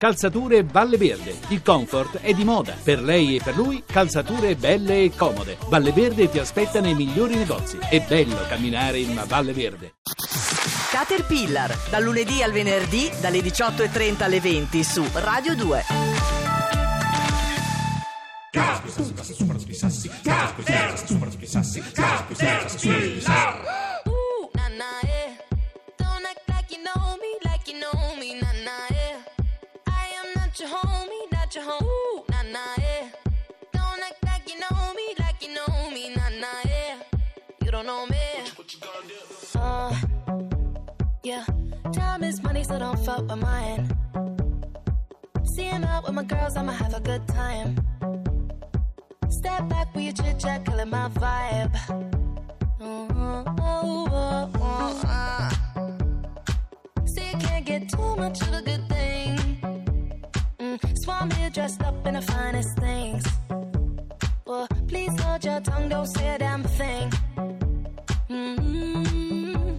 Calzature Valle Verde. Il comfort è di moda. Per lei e per lui, calzature belle e comode. Valle Verde ti aspetta nei migliori negozi. È bello camminare in una Valle Verde. Caterpillar, dal lunedì al venerdì, dalle 18.30 alle 20 su Radio 2. Ooh, your homie, not your home. Ooh, nah, nah, yeah. Don't act like you know me, like you know me, nah, nah, yeah. You don't know me. Uh, yeah. Time is money, so don't fuck with mine. Seeing out with my girls, I'ma have a good time. Step back with your chit chat, killing my vibe. Oh, oh, oh, oh, oh. See, you can't get too much of a good thing. Swam here dressed up in the finest things. Well, please hold your tongue, don't say a damn thing. Mm-hmm.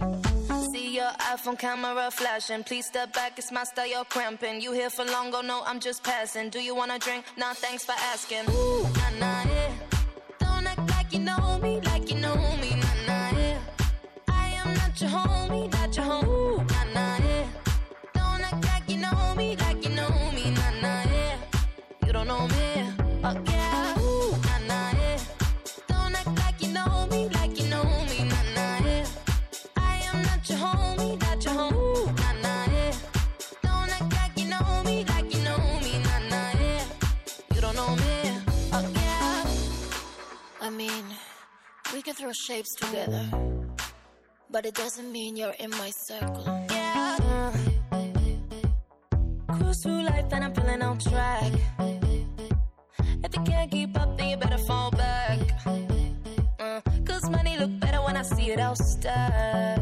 See your iPhone camera flashing. Please step back, it's my style, you're cramping. You here for long, go no, I'm just passing. Do you wanna drink? Nah, thanks for asking. Ooh, nah, nah, yeah. Don't act like you know me, like you know me, nah, nah, yeah. I am not your homie, not your home. Shapes together, but it doesn't mean you're in my circle. Yeah. Cruise through life and I'm feeling on track. Can't keep up, then you better fall back. Uh, Cause money look better when I see it all stacked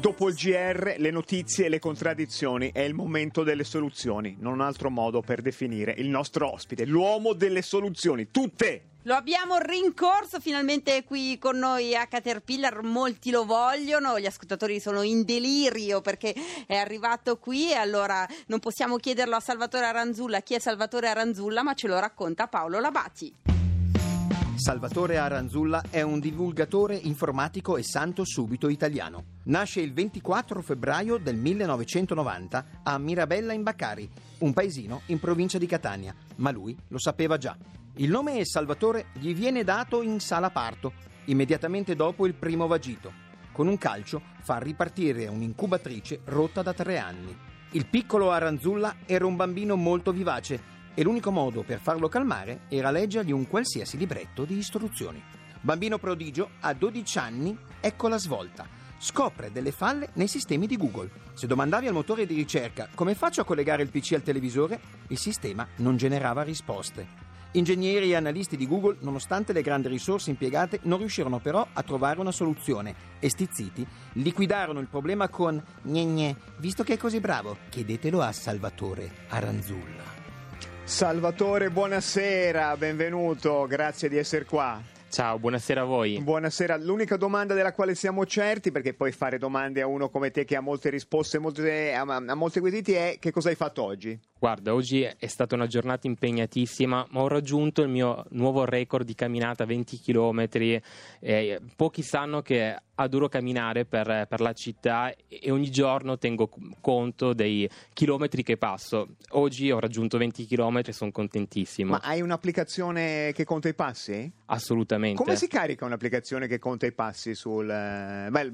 Dopo il GR, le notizie e le contraddizioni è il momento delle soluzioni, non altro modo per definire il nostro ospite, l'uomo delle soluzioni, tutte! Lo abbiamo rincorso finalmente qui con noi a Caterpillar, molti lo vogliono, gli ascoltatori sono in delirio perché è arrivato qui e allora non possiamo chiederlo a Salvatore Aranzulla chi è Salvatore Aranzulla, ma ce lo racconta Paolo Labati. Salvatore Aranzulla è un divulgatore informatico e santo subito italiano. Nasce il 24 febbraio del 1990 a Mirabella in Baccari, un paesino in provincia di Catania, ma lui lo sapeva già. Il nome Salvatore gli viene dato in sala parto, immediatamente dopo il primo vagito. Con un calcio fa ripartire un'incubatrice rotta da tre anni. Il piccolo Aranzulla era un bambino molto vivace e l'unico modo per farlo calmare era leggergli un qualsiasi libretto di istruzioni. Bambino prodigio, a 12 anni, ecco la svolta. Scopre delle falle nei sistemi di Google. Se domandavi al motore di ricerca come faccio a collegare il PC al televisore, il sistema non generava risposte. Ingegneri e analisti di Google, nonostante le grandi risorse impiegate, non riuscirono però a trovare una soluzione e stizziti liquidarono il problema con gne gne, visto che è così bravo, chiedetelo a Salvatore Aranzulla. Salvatore, buonasera, benvenuto, grazie di essere qua. Ciao, buonasera a voi. Buonasera, l'unica domanda della quale siamo certi, perché poi fare domande a uno come te che ha molte risposte molte- ha, ha molti quesiti, è che cosa hai fatto oggi? Guarda, oggi è stata una giornata impegnatissima, ma ho raggiunto il mio nuovo record di camminata 20 km. Eh, pochi sanno che adoro camminare per, per, la città e ogni giorno tengo conto dei chilometri che passo. Oggi ho raggiunto 20 km e sono contentissimo. Ma hai un'applicazione che conta i passi? Assolutamente. Come si carica un'applicazione che conta i passi sul... Beh,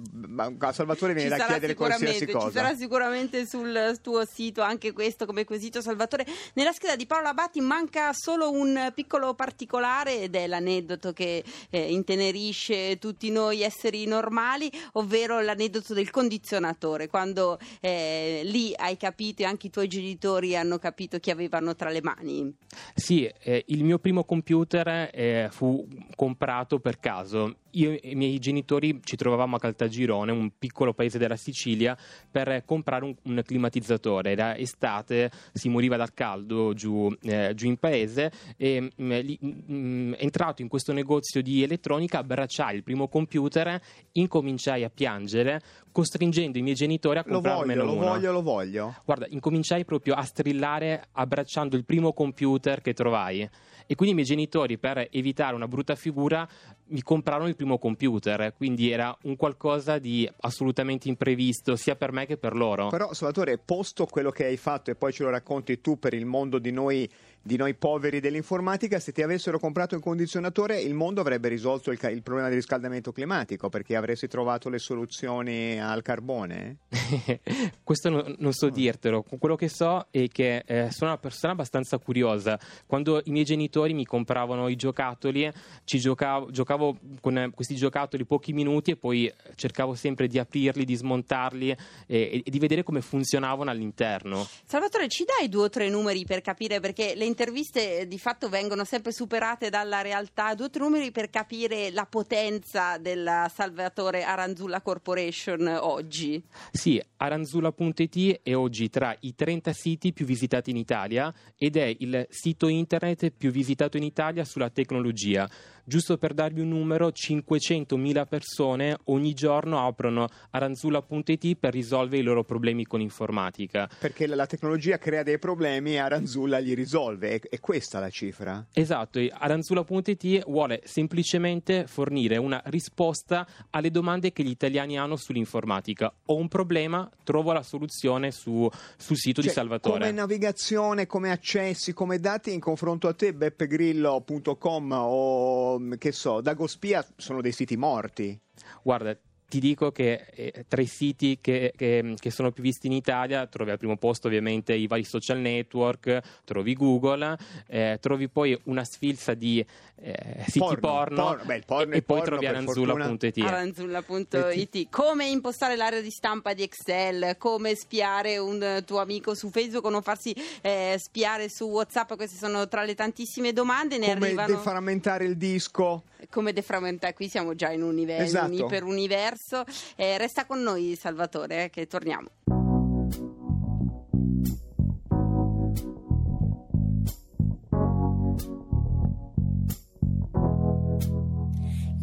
a Salvatore viene ci da chiedere qualsiasi cosa. Ci sarà sicuramente sul tuo sito anche questo come quesito Salvatore. Nella scheda di Paola Batti manca solo un piccolo particolare ed è l'aneddoto che eh, intenerisce tutti noi esseri normali normali, ovvero l'aneddoto del condizionatore, quando eh, lì hai capito e anche i tuoi genitori hanno capito chi avevano tra le mani. Sì, eh, il mio primo computer eh, fu comprato per caso. Io e i miei genitori ci trovavamo a Caltagirone, un piccolo paese della Sicilia, per comprare un, un climatizzatore. Era estate, si moriva dal caldo giù, eh, giù in paese e mh, mm, mh, mm, entrato in questo negozio di elettronica abbracciai il primo computer, incominciai a piangere, costringendo i miei genitori a comprarmelo lo voglio, Lo voglio, lo voglio. Guarda, incominciai proprio a strillare abbracciando il primo computer che trovai e quindi i miei genitori per evitare una brutta figura mi comprarono il primo computer, quindi era un qualcosa di assolutamente imprevisto sia per me che per loro. Però Salvatore, posto quello che hai fatto e poi ce lo racconti tu per il mondo di noi di noi poveri dell'informatica, se ti avessero comprato un condizionatore il mondo avrebbe risolto il, il problema del riscaldamento climatico perché avresti trovato le soluzioni al carbone? Questo no, non so dirtelo, quello che so è che eh, sono una persona abbastanza curiosa. Quando i miei genitori mi compravano i giocattoli, ci giocavo, giocavo con questi giocattoli pochi minuti e poi cercavo sempre di aprirli, di smontarli e, e di vedere come funzionavano all'interno. Salvatore, ci dai due o tre numeri per capire perché le interviste eh, di fatto vengono sempre superate dalla realtà. Due o tre numeri per capire la potenza della Salvatore Aranzulla Corporation oggi. Sì, aranzulla.it è oggi tra i 30 siti più visitati in Italia ed è il sito internet più visitato in Italia sulla tecnologia. Giusto per darvi un numero, 500.000 persone ogni giorno aprono aranzulla.it per risolvere i loro problemi con informatica. Perché la tecnologia crea dei problemi e Aranzulla li risolve, è, è questa la cifra? Esatto, aranzulla.it vuole semplicemente fornire una risposta alle domande che gli italiani hanno sull'informatica. Ho un problema, trovo la soluzione su, sul sito cioè, di Salvatore. Come navigazione, come accessi, come dati in confronto a te, beppegrillo.com o che so, Dagospia sono dei siti morti. Guarda, ti dico che eh, tra i siti che, che, che, sono più visti in Italia trovi al primo posto ovviamente i vari social network, trovi Google, eh, trovi poi una sfilza di eh, siti porno, porno, porno. Beh, porno e, e poi porno, trovi aranzulla.it. Aranzulla.it. Come impostare l'area di stampa di Excel, come spiare un tuo amico su Facebook o non farsi eh, spiare su WhatsApp, queste sono tra le tantissime domande. Ne come arrivano... deframmentare il disco. Come deframmentare, qui siamo già in un, livello, esatto. un iperuniverso. Eh, resta con noi Salvatore, eh, che torniamo.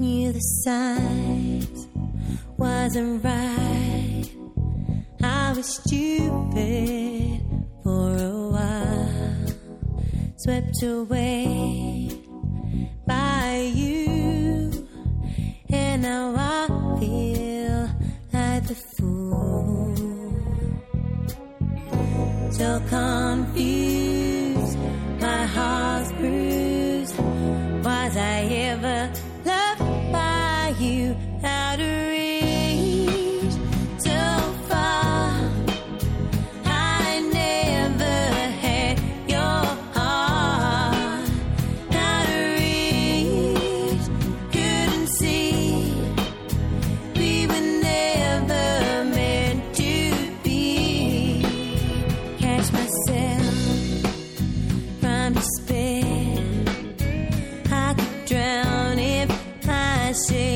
knew the signs wasn't right. I was stupid for a while, swept away by you, now I feel say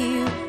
you.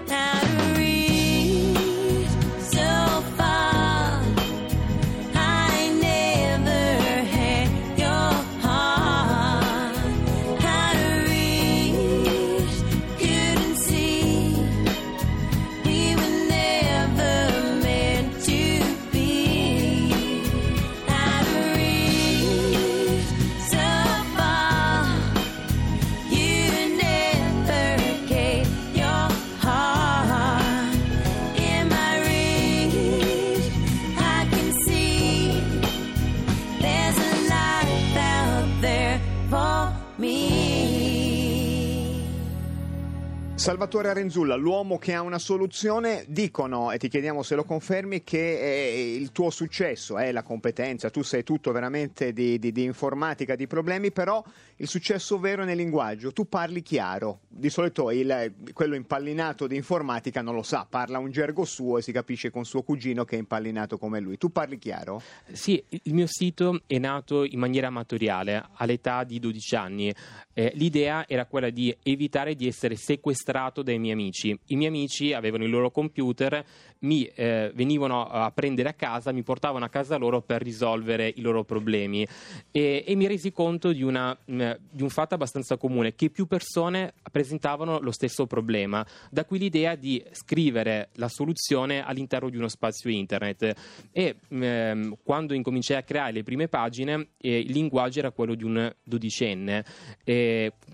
Salvatore Arenzulla, l'uomo che ha una soluzione, dicono, e ti chiediamo se lo confermi, che il tuo successo è la competenza, tu sei tutto veramente di, di- di informatica, di problemi, però il successo vero è nel linguaggio, tu parli chiaro, di solito il- quello impallinato di informatica non lo sa, parla un gergo suo e si capisce con suo cugino che è impallinato come lui, tu parli chiaro? Sì, il mio sito è nato in maniera amatoriale all'età di 12 anni. Eh, l'idea era quella di evitare di essere sequestrato dai miei amici. I miei amici avevano il loro computer, mi eh, venivano a prendere a casa, mi portavano a casa loro per risolvere i loro problemi e, e mi resi conto di, una, mh, di un fatto abbastanza comune, che più persone presentavano lo stesso problema. Da qui l'idea di scrivere la soluzione all'interno di uno spazio internet e ehm, quando incominciai a creare le prime pagine eh, il linguaggio era quello di un dodicenne. E, mh,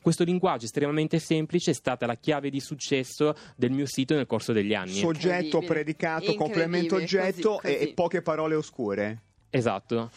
questo linguaggio estremamente semplice è stata la chiave di successo del mio sito nel corso degli anni. Soggetto, predicato, complemento, oggetto così, e- così. e poche parole oscure. Esatto.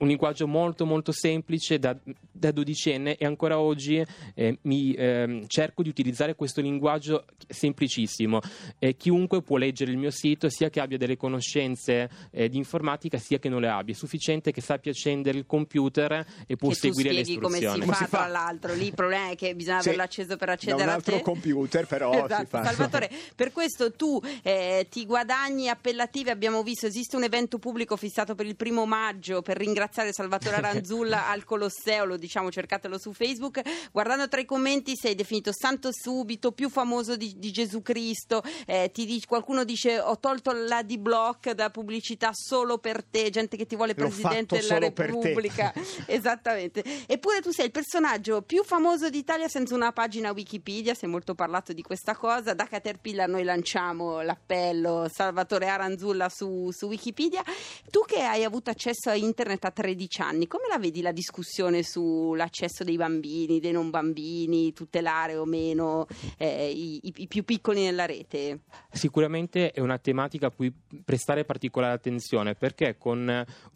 Un linguaggio molto molto semplice da, da dodicenne e ancora oggi eh, mi ehm, cerco di utilizzare questo linguaggio semplicissimo. Eh, chiunque può leggere il mio sito sia che abbia delle conoscenze eh, di informatica sia che non le abbia. È sufficiente che sappia accendere il computer e può che seguire le come si istruzioni. fa, Come si fa? tra l'altro. Lì il problema è che bisogna Sì, averlo acceso per Da accedere un a altro te. computer però si Esatto, fa. Salvatore, per questo tu eh, ti guadagni appellativi. Abbiamo visto esiste un evento pubblico fissato per il primo maggio per ringraziare Salvatore Aranzulla al Colosseo. Lo diciamo, cercatelo su Facebook. Guardando tra i commenti, sei definito santo subito, più famoso di, di Gesù Cristo. Eh, ti dice- qualcuno dice: Ho tolto la D-Block da pubblicità solo per te. Gente che ti vuole L'ho presidente della. Repubblica. Esattamente. Eppure tu sei il personaggio più famoso d'Italia senza una pagina Wikipedia, si è molto parlato di questa cosa. Da Caterpillar noi lanciamo l'appello Salvatore Aranzulla su, su Wikipedia. Tu che hai avuto accesso a internet a 13 anni, come la vedi la discussione sull'accesso dei bambini, dei non bambini, tutelare o meno eh, i, i- più piccoli nella rete? Sicuramente è una tematica a cui prestare particolare attenzione perché con,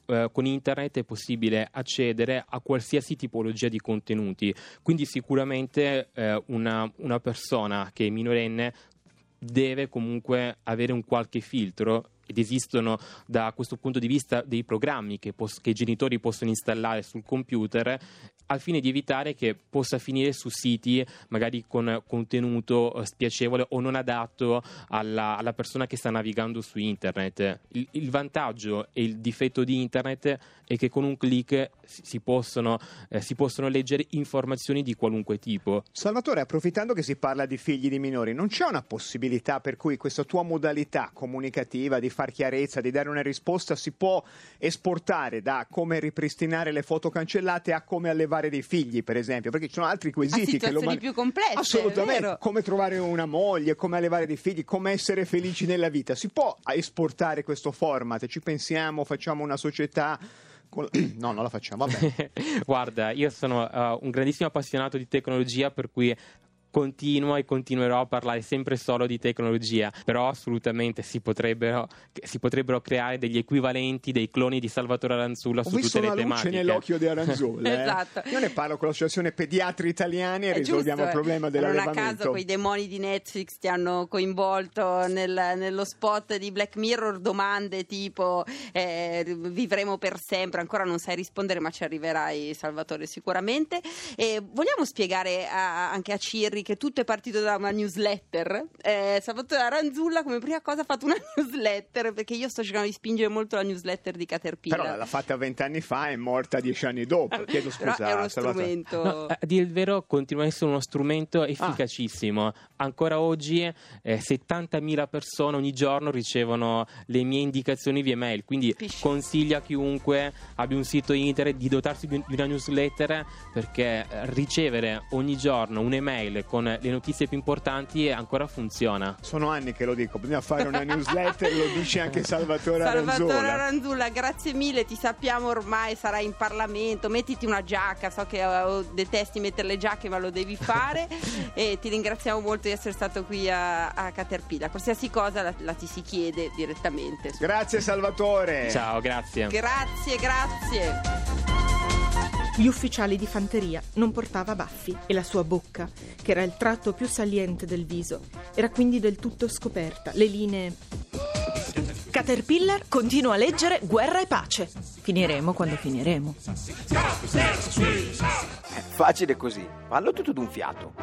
eh, con internet è possibile accedere a qualsiasi tipologia di contenuti, quindi sicuramente eh, una, una persona che è minorenne deve comunque avere un qualche filtro ed esistono da questo punto di vista dei programmi che, pos- che i genitori possono installare sul computer al fine di evitare che possa finire su siti magari con contenuto eh, spiacevole o non adatto alla, alla persona che sta navigando su internet. Il, il vantaggio e il difetto di internet è che con un clic si, possono, eh, si possono leggere informazioni di qualunque tipo. Salvatore, approfittando che si parla di figli di minori, non c'è una possibilità per cui questa tua modalità comunicativa di far chiarezza, di dare una risposta, si può esportare da come ripristinare le foto cancellate a come allevare dei figli, per esempio? Perché ci sono altri quesiti che lo situazioni man- più complesse, Assolutamente, come trovare una moglie, come allevare dei figli, come essere felici nella vita. Si può esportare questo format? Ci pensiamo, facciamo una società... No, non la facciamo, vabbè. Guarda, io sono eh, un grandissimo appassionato di tecnologia, per cui continuo e continuerò a parlare sempre solo di tecnologia, però assolutamente si potrebbero, si potrebbero creare degli equivalenti, dei cloni di Salvatore Aranzulla Ho su tutte le luce tematiche. nell'occhio di Aranzulla. eh. Esatto. Io ne parlo con l'associazione Pediatri Italiani e È risolviamo giusto, il problema eh. Non a dell'allevamento. caso quei demoni di Netflix ti hanno coinvolto nel- nello spot di Black Mirror domande tipo eh, vivremo per sempre, ancora non sai rispondere ma ci arriverai Salvatore sicuramente. E vogliamo spiegare a- anche a Cirri che tutto è partito da una newsletter. Eh, Salvatore Aranzulla come prima cosa ha fatto una newsletter perché io sto cercando di spingere molto la newsletter di Caterpillar. Però l'ha fatta vent'anni fa e è morta dieci anni dopo. Chiedo Però scusa, è uno Salvatore. strumento. No, a dire il vero, continua a essere uno strumento Ah. efficacissimo. Ancora oggi eh, 70.000 persone ogni giorno ricevono le mie indicazioni via mail. Quindi Capisci? consiglio a chiunque abbia un sito internet di dotarsi di un- di una newsletter perché ricevere ogni giorno un'email con le notizie più importanti ancora funziona. Sono anni che lo dico, bisogna fare una newsletter, lo dice anche Salvatore Salvatore Aranzulla. Aranzulla, grazie mille, ti sappiamo ormai, sarai in Parlamento, mettiti una giacca, so che eh, detesti mettere le giacche ma lo devi fare e ti ringraziamo molto di essere stato qui a, a Caterpillar, qualsiasi cosa la, la ti si chiede direttamente. Grazie Salvatore. Ciao, grazie. Grazie, grazie. Gli ufficiali di fanteria non portava baffi e la sua bocca, che era il tratto più saliente del viso, era quindi del tutto scoperta. Le linee Caterpillar continua a leggere Guerra e pace. Finiremo quando finiremo. Facile così, fallo tutto d'un fiato.